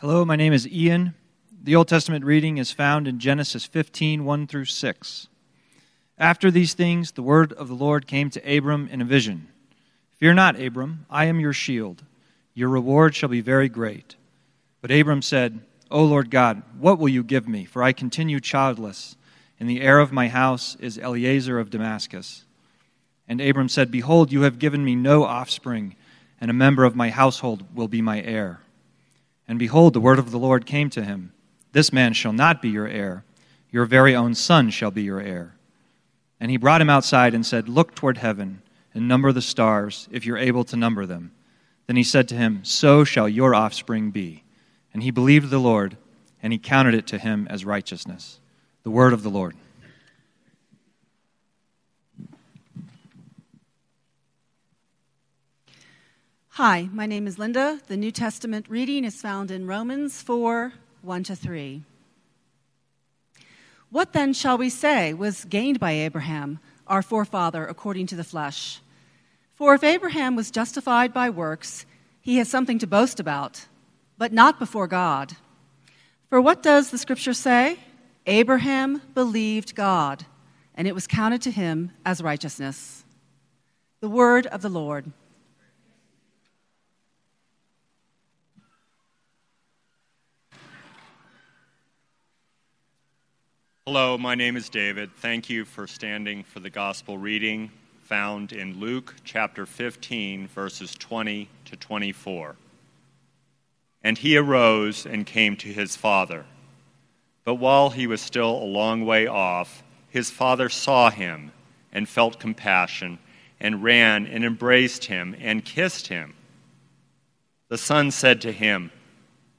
Hello, my name is Ian. The Old Testament reading is found in Genesis 15 1 through 6. After these things, the word of the Lord came to Abram in a vision Fear not, Abram, I am your shield. Your reward shall be very great. But Abram said, O Lord God, what will you give me? For I continue childless, and the heir of my house is Eliezer of Damascus. And Abram said, Behold, you have given me no offspring, and a member of my household will be my heir. And behold, the word of the Lord came to him This man shall not be your heir, your very own son shall be your heir. And he brought him outside and said, Look toward heaven and number the stars, if you're able to number them. Then he said to him, So shall your offspring be. And he believed the Lord, and he counted it to him as righteousness. The word of the Lord. Hi, my name is Linda. The New Testament reading is found in Romans 4 1 to 3. What then shall we say was gained by Abraham, our forefather, according to the flesh? For if Abraham was justified by works, he has something to boast about, but not before God. For what does the scripture say? Abraham believed God, and it was counted to him as righteousness. The word of the Lord. Hello, my name is David. Thank you for standing for the gospel reading found in Luke chapter 15, verses 20 to 24. And he arose and came to his father. But while he was still a long way off, his father saw him and felt compassion and ran and embraced him and kissed him. The son said to him,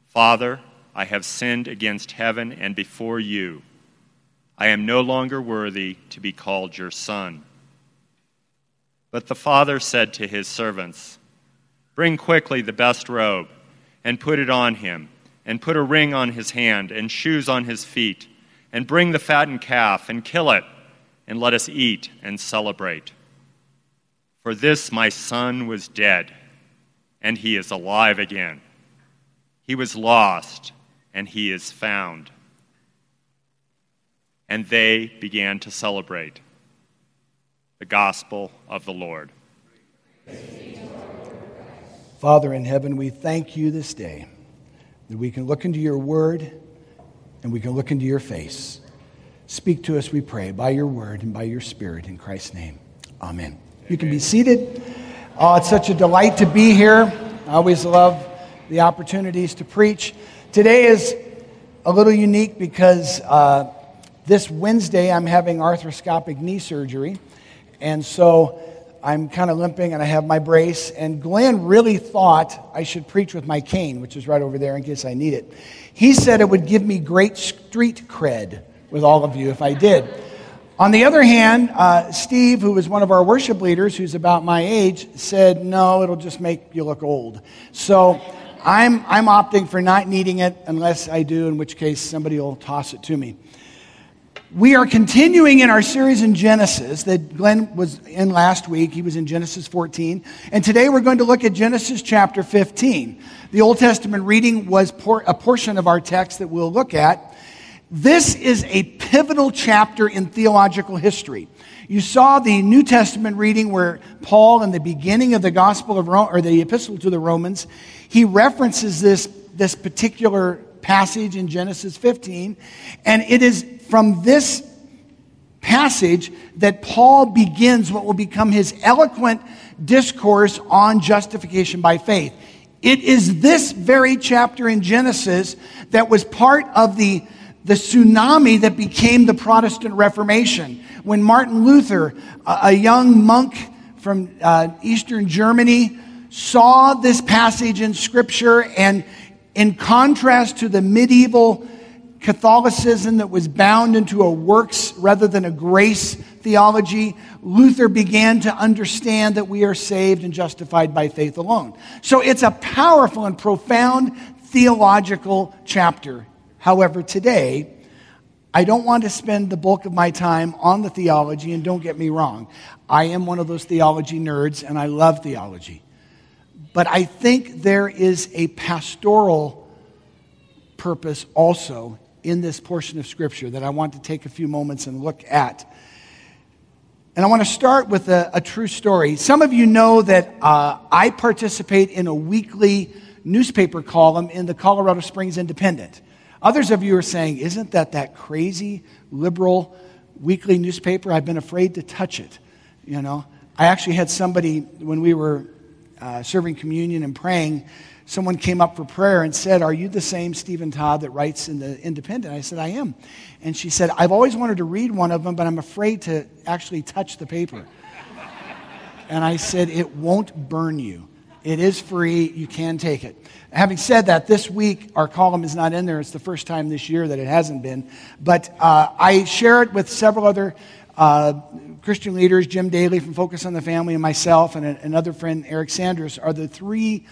Father, I have sinned against heaven and before you. I am no longer worthy to be called your son. But the father said to his servants, Bring quickly the best robe, and put it on him, and put a ring on his hand, and shoes on his feet, and bring the fattened calf, and kill it, and let us eat and celebrate. For this my son was dead, and he is alive again. He was lost, and he is found and they began to celebrate the gospel of the Lord. Father in heaven, we thank you this day that we can look into your word and we can look into your face. Speak to us, we pray, by your word and by your spirit in Christ's name. Amen. You can be seated. Oh, it's such a delight to be here. I always love the opportunities to preach. Today is a little unique because uh, this Wednesday, I'm having arthroscopic knee surgery. And so I'm kind of limping and I have my brace. And Glenn really thought I should preach with my cane, which is right over there in case I need it. He said it would give me great street cred with all of you if I did. On the other hand, uh, Steve, who was one of our worship leaders, who's about my age, said, no, it'll just make you look old. So I'm, I'm opting for not needing it unless I do, in which case somebody will toss it to me. We are continuing in our series in Genesis that Glenn was in last week. He was in Genesis 14. And today we're going to look at Genesis chapter 15. The Old Testament reading was a portion of our text that we'll look at. This is a pivotal chapter in theological history. You saw the New Testament reading where Paul, in the beginning of the Gospel of Rome, or the Epistle to the Romans, he references this, this particular passage in Genesis 15. And it is from this passage that Paul begins what will become his eloquent discourse on justification by faith. It is this very chapter in Genesis that was part of the, the tsunami that became the Protestant Reformation. When Martin Luther, a, a young monk from uh, Eastern Germany, saw this passage in Scripture and in contrast to the medieval Catholicism that was bound into a works rather than a grace theology, Luther began to understand that we are saved and justified by faith alone. So it's a powerful and profound theological chapter. However, today, I don't want to spend the bulk of my time on the theology, and don't get me wrong. I am one of those theology nerds, and I love theology. But I think there is a pastoral purpose also in this portion of Scripture that I want to take a few moments and look at. And I want to start with a, a true story. Some of you know that uh, I participate in a weekly newspaper column in the Colorado Springs Independent. Others of you are saying, Isn't that that crazy liberal weekly newspaper? I've been afraid to touch it. You know, I actually had somebody, when we were uh, serving communion and praying, someone came up for prayer and said, Are you the same Stephen Todd that writes in the Independent? I said, I am. And she said, I've always wanted to read one of them, but I'm afraid to actually touch the paper. and I said, It won't burn you. It is free. You can take it. Having said that, this week our column is not in there. It's the first time this year that it hasn't been. But uh, I share it with several other uh, Christian leaders. Jim Daly from Focus on the Family and myself and another friend, Eric Sanders, are the three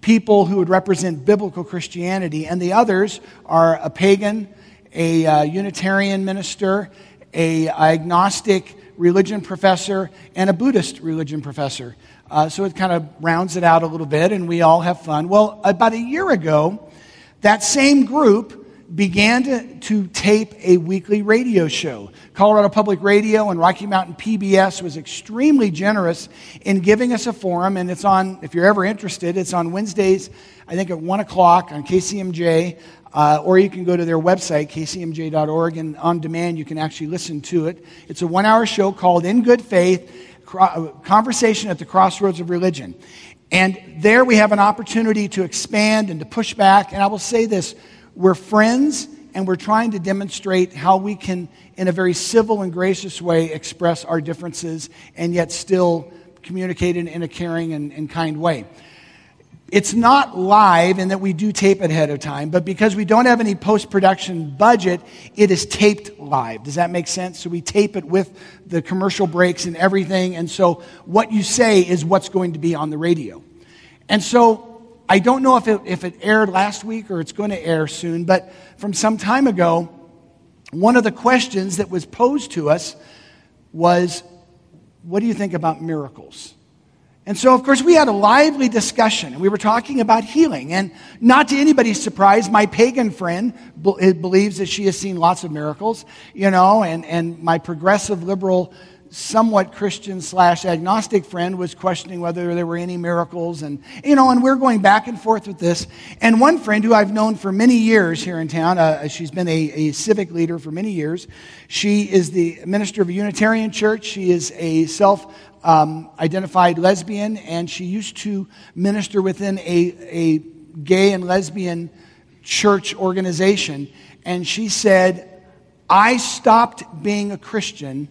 people who would represent biblical Christianity. And the others are a pagan, a uh, Unitarian minister, a agnostic religion professor, and a Buddhist religion professor. Uh, so it kind of rounds it out a little bit, and we all have fun. Well, about a year ago, that same group began to, to tape a weekly radio show. Colorado Public Radio and Rocky Mountain PBS was extremely generous in giving us a forum, and it's on, if you're ever interested, it's on Wednesdays, I think at 1 o'clock on KCMJ, uh, or you can go to their website, kcmj.org, and on demand you can actually listen to it. It's a one hour show called In Good Faith Conversation at the Crossroads of Religion. And there we have an opportunity to expand and to push back. And I will say this we're friends, and we're trying to demonstrate how we can, in a very civil and gracious way, express our differences and yet still communicate in, in a caring and, and kind way. It's not live in that we do tape it ahead of time, but because we don't have any post production budget, it is taped live. Does that make sense? So we tape it with the commercial breaks and everything. And so what you say is what's going to be on the radio. And so I don't know if it, if it aired last week or it's going to air soon, but from some time ago, one of the questions that was posed to us was, What do you think about miracles? And so, of course, we had a lively discussion, and we were talking about healing. And not to anybody's surprise, my pagan friend believes that she has seen lots of miracles, you know, and, and my progressive liberal somewhat Christian slash agnostic friend was questioning whether there were any miracles. And, you know, and we're going back and forth with this. And one friend who I've known for many years here in town, uh, she's been a, a civic leader for many years. She is the minister of a Unitarian church. She is a self um, identified lesbian, and she used to minister within a, a gay and lesbian church organization. And she said, I stopped being a Christian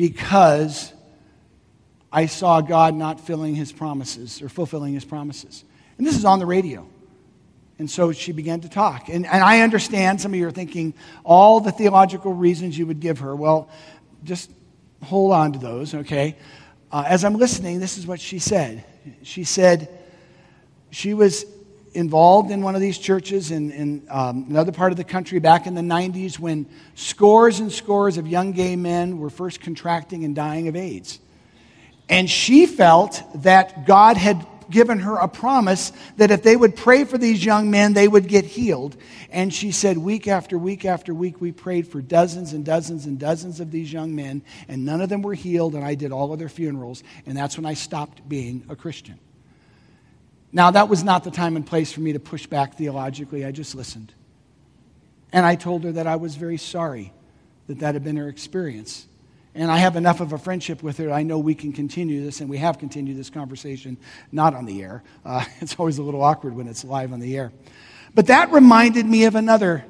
because I saw God not filling his promises or fulfilling his promises. And this is on the radio. And so she began to talk. And, and I understand some of you are thinking all the theological reasons you would give her. Well, just hold on to those, okay? Uh, as I'm listening, this is what she said. She said she was involved in one of these churches in, in um, another part of the country back in the 90s when scores and scores of young gay men were first contracting and dying of AIDS. And she felt that God had given her a promise that if they would pray for these young men, they would get healed. And she said, week after week after week, we prayed for dozens and dozens and dozens of these young men, and none of them were healed, and I did all of their funerals. And that's when I stopped being a Christian. Now, that was not the time and place for me to push back theologically. I just listened. And I told her that I was very sorry that that had been her experience. And I have enough of a friendship with her. I know we can continue this, and we have continued this conversation, not on the air. Uh, it's always a little awkward when it's live on the air. But that reminded me of another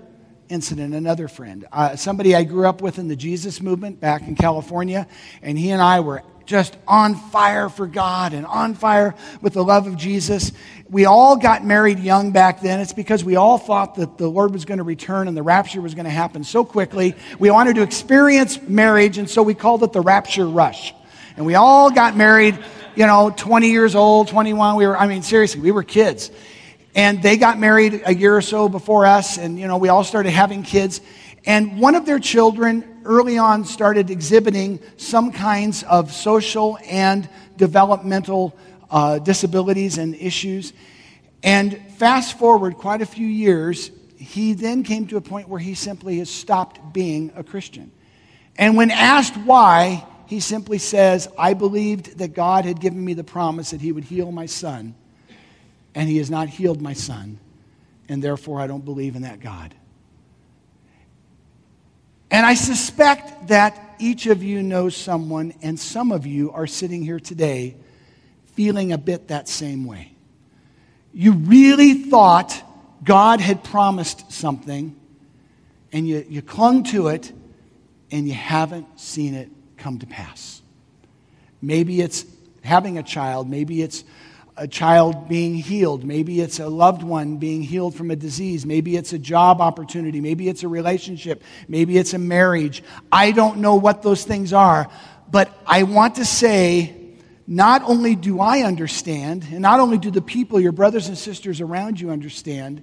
incident, another friend. Uh, somebody I grew up with in the Jesus movement back in California, and he and I were just on fire for God and on fire with the love of Jesus. We all got married young back then. It's because we all thought that the Lord was going to return and the rapture was going to happen so quickly. We wanted to experience marriage, and so we called it the rapture rush. And we all got married, you know, 20 years old, 21. We were, I mean, seriously, we were kids. And they got married a year or so before us, and, you know, we all started having kids. And one of their children early on started exhibiting some kinds of social and developmental uh, disabilities and issues. And fast forward quite a few years, he then came to a point where he simply has stopped being a Christian. And when asked why, he simply says, I believed that God had given me the promise that he would heal my son, and he has not healed my son, and therefore I don't believe in that God. And I suspect that each of you knows someone, and some of you are sitting here today feeling a bit that same way. You really thought God had promised something, and you, you clung to it, and you haven't seen it come to pass. Maybe it's having a child, maybe it's a child being healed. Maybe it's a loved one being healed from a disease. Maybe it's a job opportunity. Maybe it's a relationship. Maybe it's a marriage. I don't know what those things are, but I want to say not only do I understand, and not only do the people, your brothers and sisters around you understand,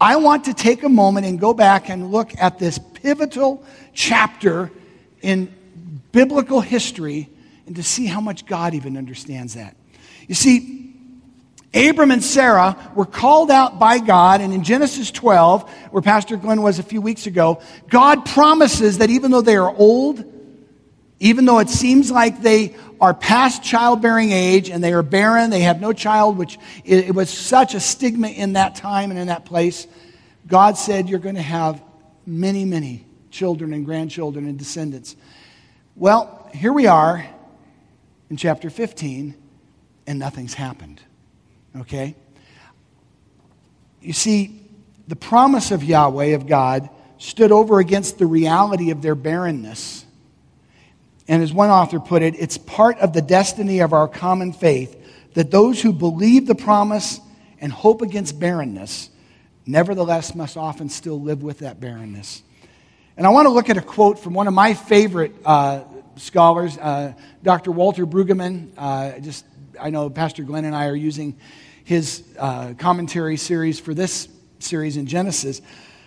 I want to take a moment and go back and look at this pivotal chapter in biblical history and to see how much God even understands that. You see, Abram and Sarah were called out by God, and in Genesis 12, where Pastor Glenn was a few weeks ago, God promises that even though they are old, even though it seems like they are past childbearing age and they are barren, they have no child, which it, was such a stigma in that time and in that place, God said, You're going to have many, many children and grandchildren and descendants. Well, here we are in chapter 15, and nothing's happened. Okay? You see, the promise of Yahweh, of God, stood over against the reality of their barrenness. And as one author put it, it's part of the destiny of our common faith that those who believe the promise and hope against barrenness, nevertheless, must often still live with that barrenness. And I want to look at a quote from one of my favorite uh, scholars, uh, Dr. Walter Brueggemann. Uh, just, I know Pastor Glenn and I are using his uh, commentary series for this series in Genesis.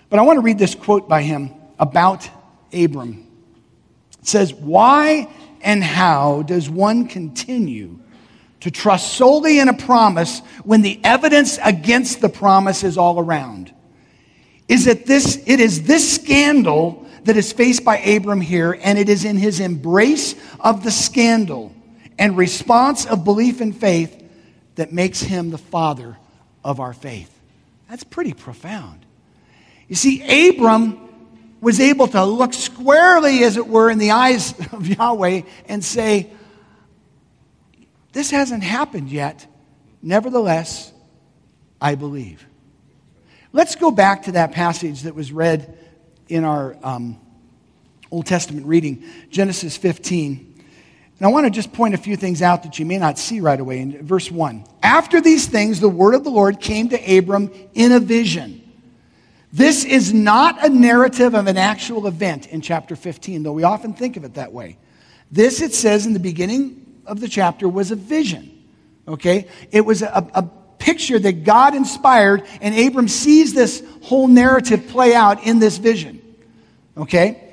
But I want to read this quote by him about Abram. It says, Why and how does one continue to trust solely in a promise when the evidence against the promise is all around? Is it this, it is this scandal that is faced by Abram here, and it is in his embrace of the scandal and response of belief and faith that makes him the father of our faith. That's pretty profound. You see, Abram was able to look squarely, as it were, in the eyes of Yahweh and say, This hasn't happened yet. Nevertheless, I believe. Let's go back to that passage that was read in our um, Old Testament reading, Genesis 15. And I want to just point a few things out that you may not see right away. In verse 1 After these things, the word of the Lord came to Abram in a vision. This is not a narrative of an actual event in chapter 15, though we often think of it that way. This, it says in the beginning of the chapter, was a vision. Okay? It was a, a picture that God inspired, and Abram sees this whole narrative play out in this vision. Okay?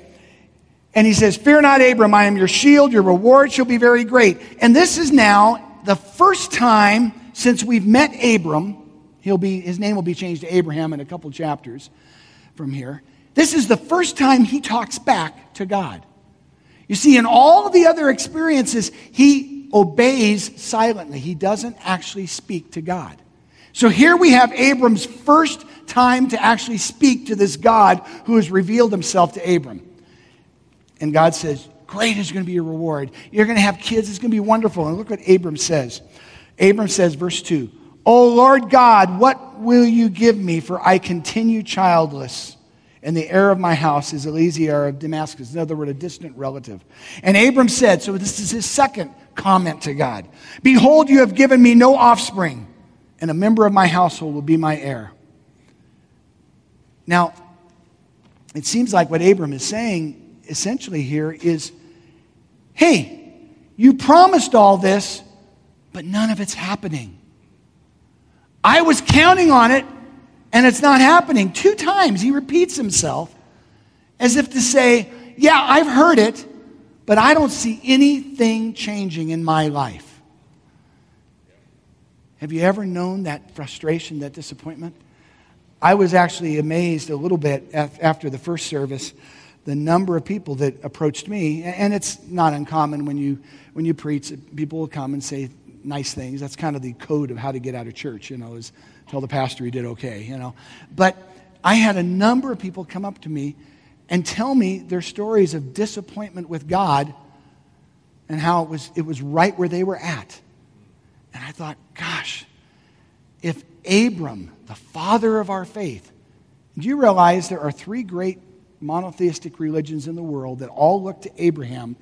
And he says, Fear not, Abram, I am your shield, your reward shall be very great. And this is now the first time since we've met Abram. He'll be, his name will be changed to Abraham in a couple chapters from here. This is the first time he talks back to God. You see, in all the other experiences, he obeys silently. He doesn't actually speak to God. So here we have Abram's first time to actually speak to this God who has revealed himself to Abram. And God says, Great is going to be your reward. You're going to have kids. It's going to be wonderful. And look what Abram says. Abram says, verse 2 O Lord God, what will you give me? For I continue childless. And the heir of my house is Eliezer of Damascus. In other words, a distant relative. And Abram said, so this is his second comment to God Behold, you have given me no offspring, and a member of my household will be my heir. Now, it seems like what Abram is saying essentially here is hey, you promised all this, but none of it's happening. I was counting on it, and it's not happening. Two times he repeats himself as if to say, Yeah, I've heard it, but I don't see anything changing in my life. Have you ever known that frustration, that disappointment? I was actually amazed a little bit after the first service the number of people that approached me, and it's not uncommon when you when you preach, people will come and say nice things. That's kind of the code of how to get out of church, you know, is tell the pastor he did okay, you know. But I had a number of people come up to me and tell me their stories of disappointment with God and how it was it was right where they were at. And I thought, gosh, if Abram, the father of our faith, do you realize there are three great monotheistic religions in the world that all look to Abraham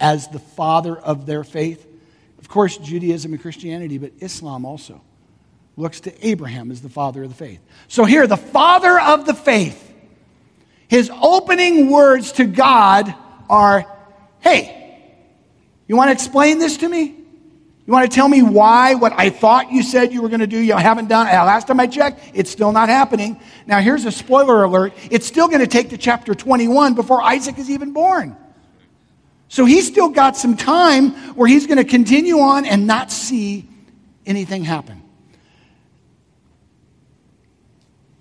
as the father of their faith. Of course, Judaism and Christianity, but Islam also looks to Abraham as the father of the faith. So here, the father of the faith, his opening words to God are Hey, you want to explain this to me? You want to tell me why what I thought you said you were going to do, you haven't done? Uh, last time I checked, it's still not happening. Now, here's a spoiler alert it's still going to take to chapter 21 before Isaac is even born. So he's still got some time where he's going to continue on and not see anything happen.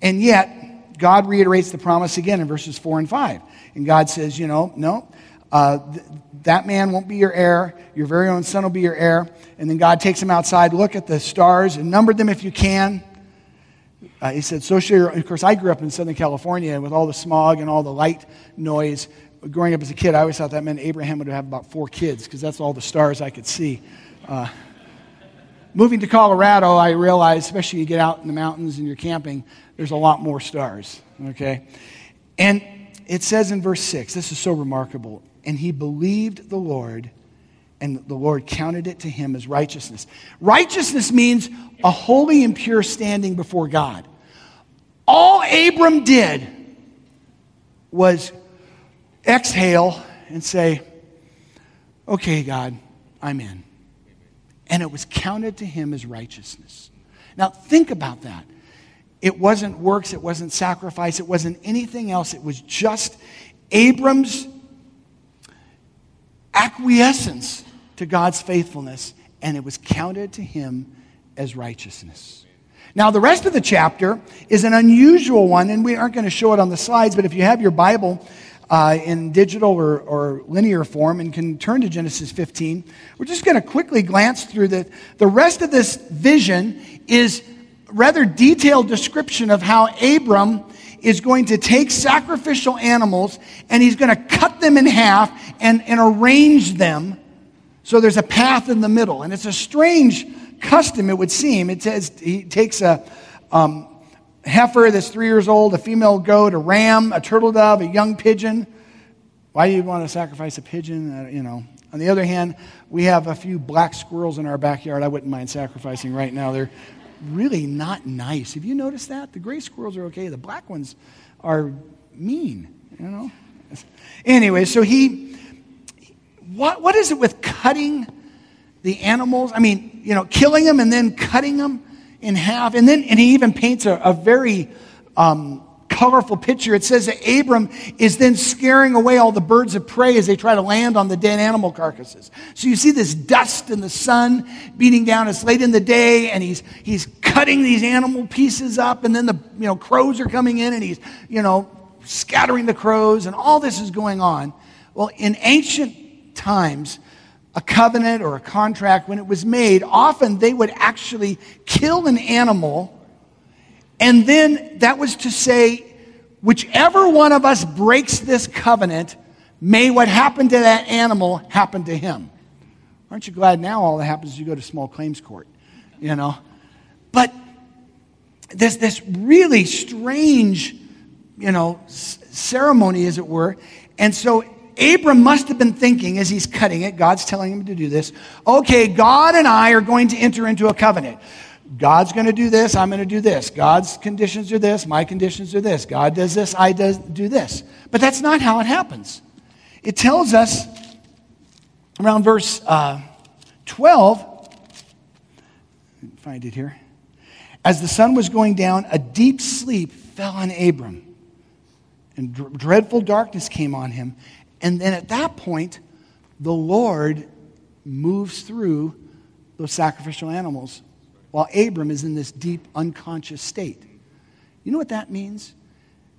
And yet, God reiterates the promise again in verses 4 and 5. And God says, you know, no, uh, th- that man won't be your heir. Your very own son will be your heir. And then God takes him outside. Look at the stars and number them if you can. Uh, he said, so. Of course, I grew up in Southern California with all the smog and all the light noise. Growing up as a kid, I always thought that meant Abraham would have about four kids because that's all the stars I could see. Uh, moving to Colorado, I realized, especially you get out in the mountains and you're camping, there's a lot more stars. Okay? And it says in verse 6, this is so remarkable and he believed the Lord, and the Lord counted it to him as righteousness. Righteousness means a holy and pure standing before God. All Abram did was exhale and say, Okay, God, I'm in. And it was counted to him as righteousness. Now, think about that. It wasn't works, it wasn't sacrifice, it wasn't anything else. It was just Abram's acquiescence to God's faithfulness, and it was counted to him as righteousness. Now, the rest of the chapter is an unusual one, and we aren't going to show it on the slides, but if you have your Bible uh, in digital or, or, linear form and can turn to Genesis 15, we're just going to quickly glance through the, the rest of this vision is rather detailed description of how Abram is going to take sacrificial animals and he's going to cut them in half and, and arrange them so there's a path in the middle. And it's a strange custom, it would seem. It says he takes a um, heifer that's three years old, a female goat, a ram, a turtle dove, a young pigeon. Why do you want to sacrifice a pigeon? Uh, you know. On the other hand, we have a few black squirrels in our backyard. I wouldn't mind sacrificing right now. They're really not nice. Have you noticed that? The gray squirrels are okay. The black ones are mean, you know? Anyway, so he, what, what is it with cutting the animals? I mean, you know, killing them and then cutting them in half. And then, and he even paints a, a very um, colorful picture. It says that Abram is then scaring away all the birds of prey as they try to land on the dead animal carcasses. So you see this dust and the sun beating down. It's late in the day, and he's, he's cutting these animal pieces up, and then the you know, crows are coming in, and he's, you know, scattering the crows, and all this is going on. Well, in ancient times, a covenant or a contract, when it was made, often they would actually kill an animal and then that was to say, whichever one of us breaks this covenant, may what happened to that animal happen to him. Aren't you glad now all that happens is you go to small claims court, you know? But there's this really strange, you know, ceremony, as it were. And so Abram must have been thinking as he's cutting it, God's telling him to do this. Okay, God and I are going to enter into a covenant. God's going to do this, I'm going to do this. God's conditions are this, my conditions are this. God does this, I does, do this. But that's not how it happens. It tells us around verse uh, 12, find it here. As the sun was going down, a deep sleep fell on Abram, and dreadful darkness came on him. And then at that point, the Lord moves through those sacrificial animals while Abram is in this deep unconscious state. You know what that means?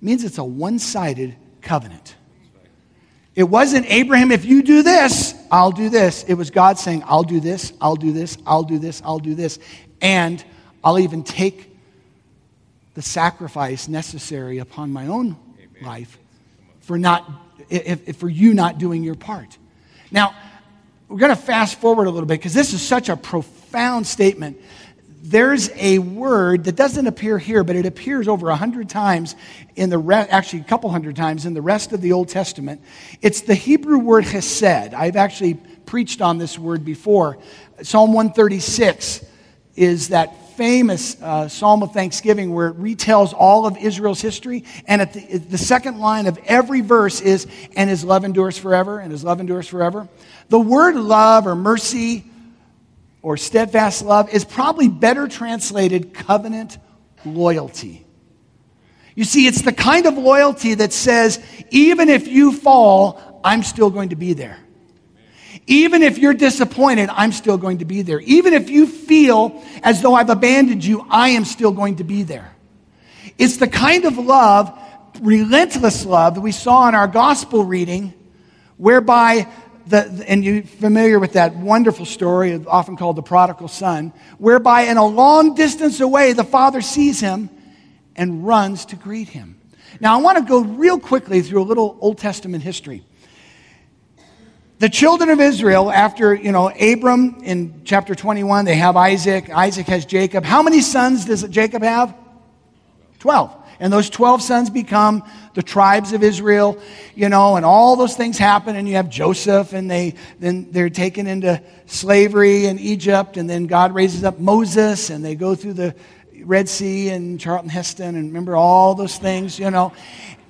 It means it's a one sided covenant. It wasn't Abraham, if you do this, I'll do this. It was God saying, I'll do this, I'll do this, I'll do this, I'll do this. And I'll even take the sacrifice necessary upon my own Amen. life for, not, if, if for you not doing your part. Now, we're going to fast forward a little bit because this is such a profound statement there's a word that doesn't appear here, but it appears over a hundred times in the re- actually a couple hundred times in the rest of the Old Testament. It's the Hebrew word chesed. I've actually preached on this word before. Psalm 136 is that famous uh, psalm of thanksgiving where it retells all of Israel's history. And at the, the second line of every verse is, and his love endures forever, and his love endures forever. The word love or mercy or steadfast love is probably better translated covenant loyalty. You see, it's the kind of loyalty that says, even if you fall, I'm still going to be there. Even if you're disappointed, I'm still going to be there. Even if you feel as though I've abandoned you, I am still going to be there. It's the kind of love, relentless love, that we saw in our gospel reading, whereby the, and you're familiar with that wonderful story, often called the prodigal son, whereby in a long distance away, the father sees him and runs to greet him. Now, I want to go real quickly through a little Old Testament history. The children of Israel, after, you know, Abram in chapter 21, they have Isaac. Isaac has Jacob. How many sons does Jacob have? 12. And those 12 sons become the tribes of Israel, you know, and all those things happen. And you have Joseph, and they, then they're taken into slavery in Egypt. And then God raises up Moses, and they go through the Red Sea and Charlton Heston, and remember all those things, you know.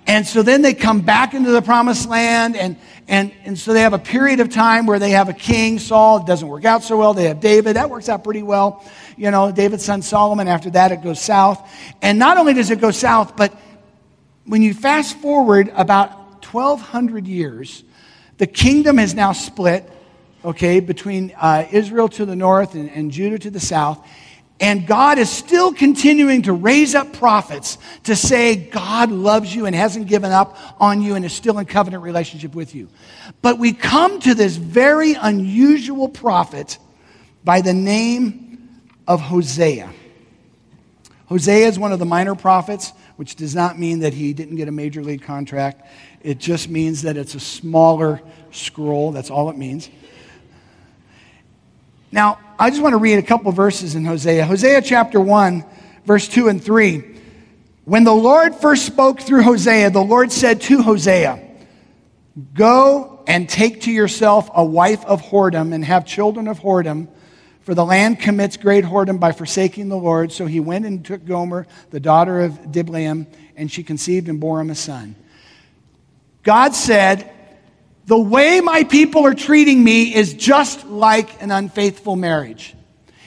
And so then they come back into the promised land, and, and, and so they have a period of time where they have a king, Saul. It doesn't work out so well. They have David. That works out pretty well you know, David's son Solomon. After that, it goes south. And not only does it go south, but when you fast forward about 1,200 years, the kingdom has now split, okay, between uh, Israel to the north and, and Judah to the south. And God is still continuing to raise up prophets to say God loves you and hasn't given up on you and is still in covenant relationship with you. But we come to this very unusual prophet by the name of Hosea. Hosea is one of the minor prophets, which does not mean that he didn't get a major league contract. It just means that it's a smaller scroll. That's all it means. Now, I just want to read a couple verses in Hosea. Hosea chapter 1, verse 2 and 3. When the Lord first spoke through Hosea, the Lord said to Hosea, Go and take to yourself a wife of whoredom and have children of whoredom for the land commits great whoredom by forsaking the Lord. So he went and took Gomer, the daughter of Diblaim, and she conceived and bore him a son. God said, The way my people are treating me is just like an unfaithful marriage.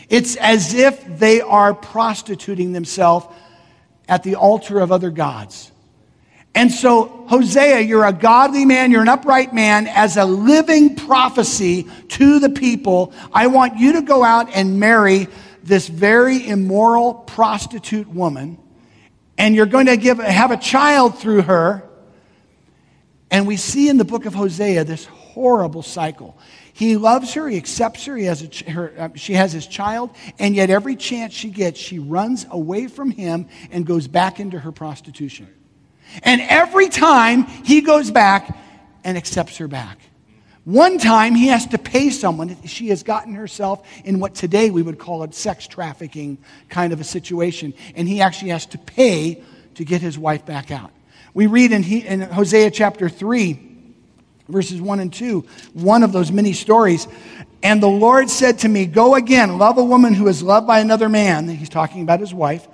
It's as if they are prostituting themselves at the altar of other gods. And so, Hosea, you're a godly man, you're an upright man, as a living prophecy to the people. I want you to go out and marry this very immoral prostitute woman, and you're going to give, have a child through her. And we see in the book of Hosea this horrible cycle. He loves her, he accepts her, he has a, her uh, she has his child, and yet every chance she gets, she runs away from him and goes back into her prostitution. And every time he goes back and accepts her back. One time he has to pay someone. She has gotten herself in what today we would call a sex trafficking kind of a situation. And he actually has to pay to get his wife back out. We read in, he, in Hosea chapter 3, verses 1 and 2, one of those many stories. And the Lord said to me, Go again, love a woman who is loved by another man. He's talking about his wife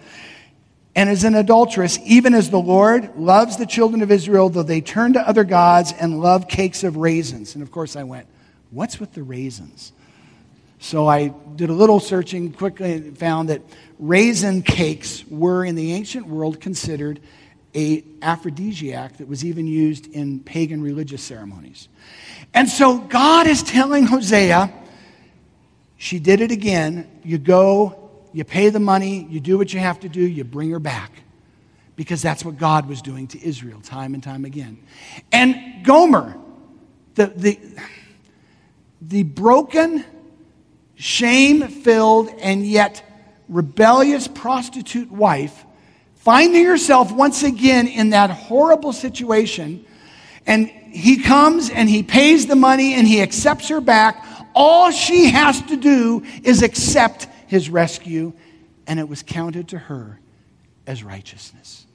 and is an adulteress, even as the Lord loves the children of Israel, though they turn to other gods and love cakes of raisins. And of course, I went, What's with the raisins? So I did a little searching quickly and found that raisin cakes were in the ancient world considered a aphrodisiac that was even used in pagan religious ceremonies. And so God is telling Hosea, she did it again. You go you pay the money, you do what you have to do, you bring her back. Because that's what God was doing to Israel time and time again. And Gomer, the, the, the broken, shame filled, and yet rebellious prostitute wife, finding herself once again in that horrible situation, and he comes and he pays the money and he accepts her back. All she has to do is accept his rescue, and it was counted to her as righteousness.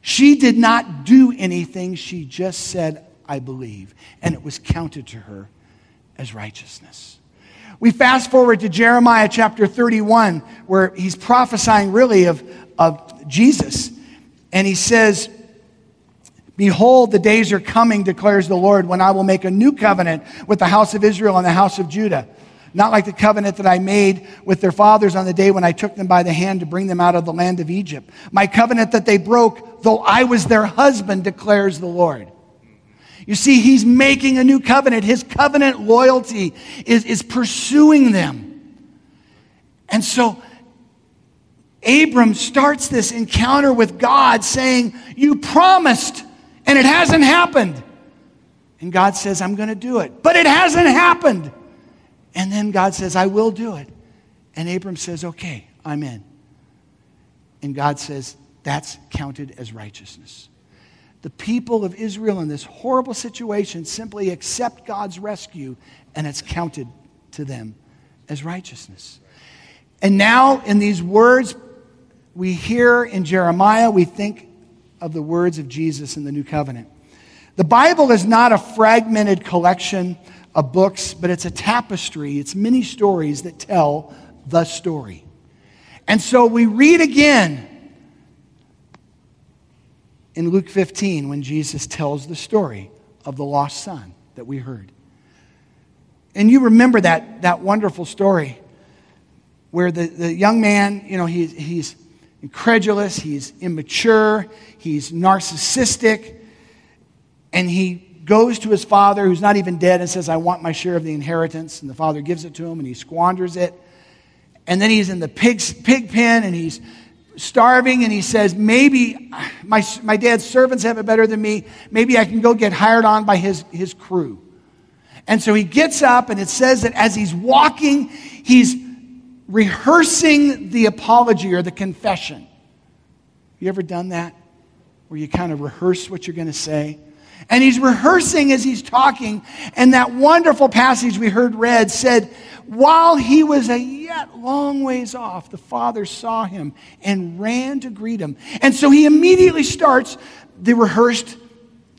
She did not do anything, she just said, I believe, and it was counted to her as righteousness. We fast forward to Jeremiah chapter 31, where he's prophesying really of, of Jesus. And he says, Behold, the days are coming, declares the Lord, when I will make a new covenant with the house of Israel and the house of Judah not like the covenant that I made with their fathers on the day when I took them by the hand to bring them out of the land of Egypt. My covenant that they broke, though I was their husband, declares the Lord. You see, he's making a new covenant. His covenant loyalty is, is pursuing them. And so, Abram starts this encounter with God saying, You promised, and it hasn't happened. And God says, I'm going to do it. But it hasn't happened. And then God says, I will do it. And Abram says, Okay, I'm in. And God says, That's counted as righteousness. The people of Israel in this horrible situation simply accept God's rescue, and it's counted to them as righteousness. And now, in these words we hear in Jeremiah, we think of the words of Jesus in the new covenant. The Bible is not a fragmented collection of books, but it's a tapestry. It's many stories that tell the story. And so we read again in Luke 15 when Jesus tells the story of the lost son that we heard. And you remember that, that wonderful story where the, the young man, you know, he, he's incredulous, he's immature, he's narcissistic, and he goes to his father, who's not even dead, and says, I want my share of the inheritance. And the father gives it to him, and he squanders it. And then he's in the pig, pig pen, and he's starving, and he says, Maybe my, my dad's servants have it better than me. Maybe I can go get hired on by his, his crew. And so he gets up, and it says that as he's walking, he's rehearsing the apology or the confession. You ever done that? Where you kind of rehearse what you're going to say? And he's rehearsing as he's talking. And that wonderful passage we heard read said, While he was a yet long ways off, the father saw him and ran to greet him. And so he immediately starts the rehearsed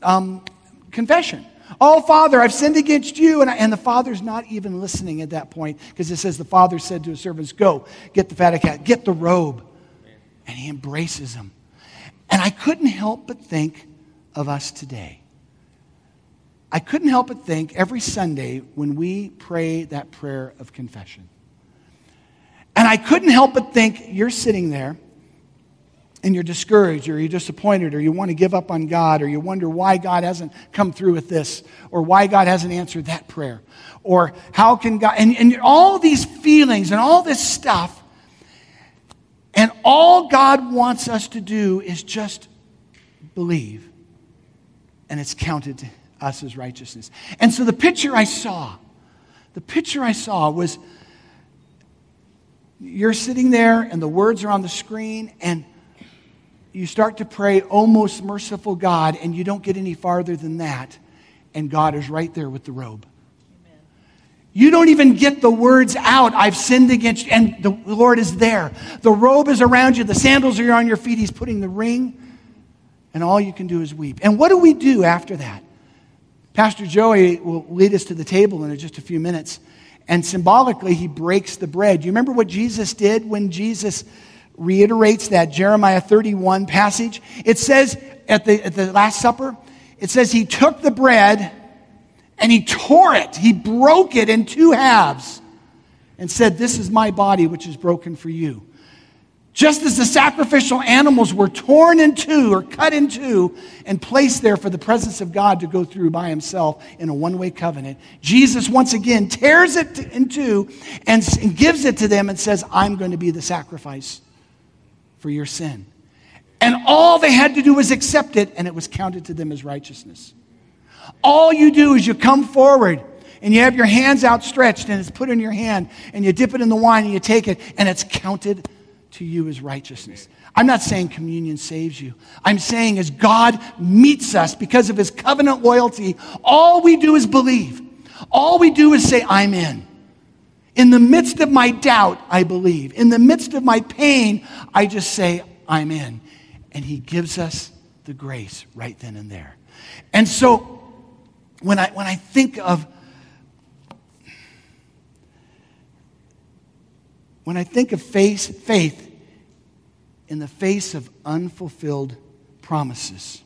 um, confession. Oh, Father, I've sinned against you. And, I, and the father's not even listening at that point because it says the father said to his servants, Go, get the fatted cat, get the robe. And he embraces him. And I couldn't help but think of us today. I couldn't help but think every Sunday when we pray that prayer of confession. And I couldn't help but think you're sitting there and you're discouraged or you're disappointed or you want to give up on God or you wonder why God hasn't come through with this or why God hasn't answered that prayer or how can God, and, and all these feelings and all this stuff. And all God wants us to do is just believe, and it's counted to us as righteousness. And so the picture I saw, the picture I saw was you're sitting there and the words are on the screen and you start to pray, Oh, most merciful God, and you don't get any farther than that, and God is right there with the robe. You don't even get the words out, I've sinned against you, and the Lord is there. The robe is around you, the sandals are on your feet, He's putting the ring, and all you can do is weep. And what do we do after that? Pastor Joey will lead us to the table in just a few minutes. And symbolically, he breaks the bread. You remember what Jesus did when Jesus reiterates that Jeremiah 31 passage? It says at the, at the Last Supper, it says he took the bread and he tore it, he broke it in two halves and said, This is my body, which is broken for you. Just as the sacrificial animals were torn in two or cut in two and placed there for the presence of God to go through by himself in a one way covenant, Jesus once again tears it in two and, and gives it to them and says, I'm going to be the sacrifice for your sin. And all they had to do was accept it, and it was counted to them as righteousness. All you do is you come forward and you have your hands outstretched, and it's put in your hand, and you dip it in the wine, and you take it, and it's counted to you as righteousness. I'm not saying communion saves you. I'm saying as God meets us because of his covenant loyalty, all we do is believe. All we do is say, I'm in. In the midst of my doubt, I believe. In the midst of my pain, I just say, I'm in. And he gives us the grace right then and there. And so when I, when I think of when I think of faith, faith in the face of unfulfilled promises.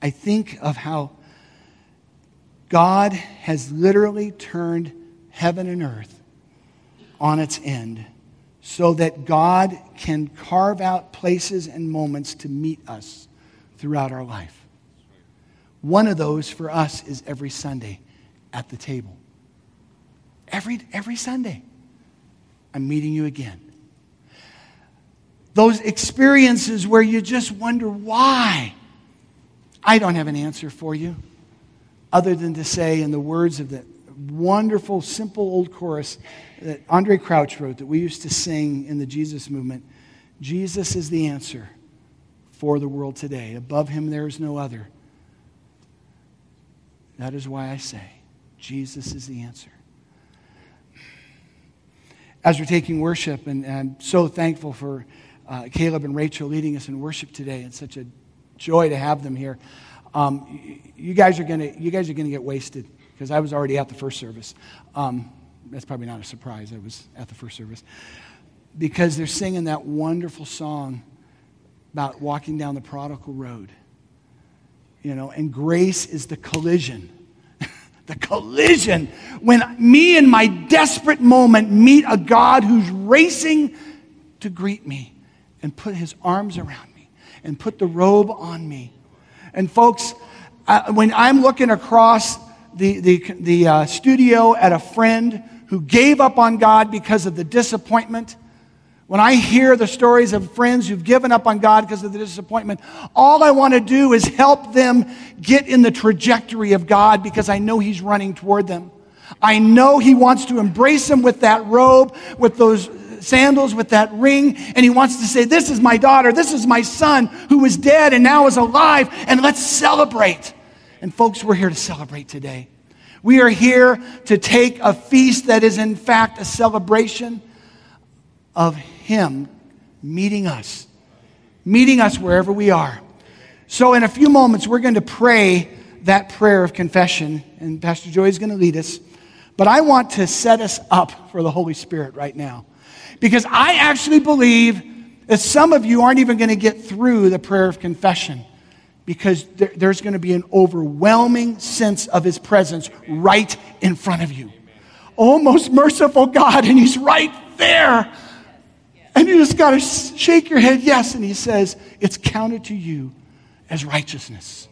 I think of how God has literally turned heaven and earth on its end so that God can carve out places and moments to meet us throughout our life. One of those for us is every Sunday at the table. Every, every Sunday, I'm meeting you again those experiences where you just wonder why. I don't have an answer for you other than to say, in the words of the wonderful, simple old chorus that Andraé Crouch wrote that we used to sing in the Jesus movement Jesus is the answer for the world today. Above him, there is no other. That is why I say, Jesus is the answer. As we're taking worship, and I'm so thankful for uh, Caleb and Rachel leading us in worship today. It's such a joy to have them here. Um, you guys are gonna you guys are gonna get wasted because I was already at the first service. Um, that's probably not a surprise. I was at the first service because they're singing that wonderful song about walking down the prodigal road. You know, and grace is the collision. the collision when me in my desperate moment meet a God who's racing to greet me and put his arms around me and put the robe on me. And folks, uh, when I'm looking across the, the, the uh, studio at a friend who gave up on God because of the disappointment, when I hear the stories of friends who've given up on God because of the disappointment, all I want to do is help them get in the trajectory of God because I know He's running toward them. I know He wants to embrace them with that robe, with those sandals with that ring, and he wants to say, This is my daughter, this is my son who was dead and now is alive, and let's celebrate. And folks, we're here to celebrate today. We are here to take a feast that is, in fact, a celebration of Him meeting us, meeting us wherever we are. So, in a few moments, we're going to pray that prayer of confession, and Pastor Joy is going to lead us. But I want to set us up for the Holy Spirit right now. Because I actually believe that some of you aren't even going to get through the prayer of confession because there, there's going to be an overwhelming sense of his presence right in front of you. Oh, most merciful God, and he's right there. And you just got to shake your head, yes. And he says, It's counted to you as righteousness.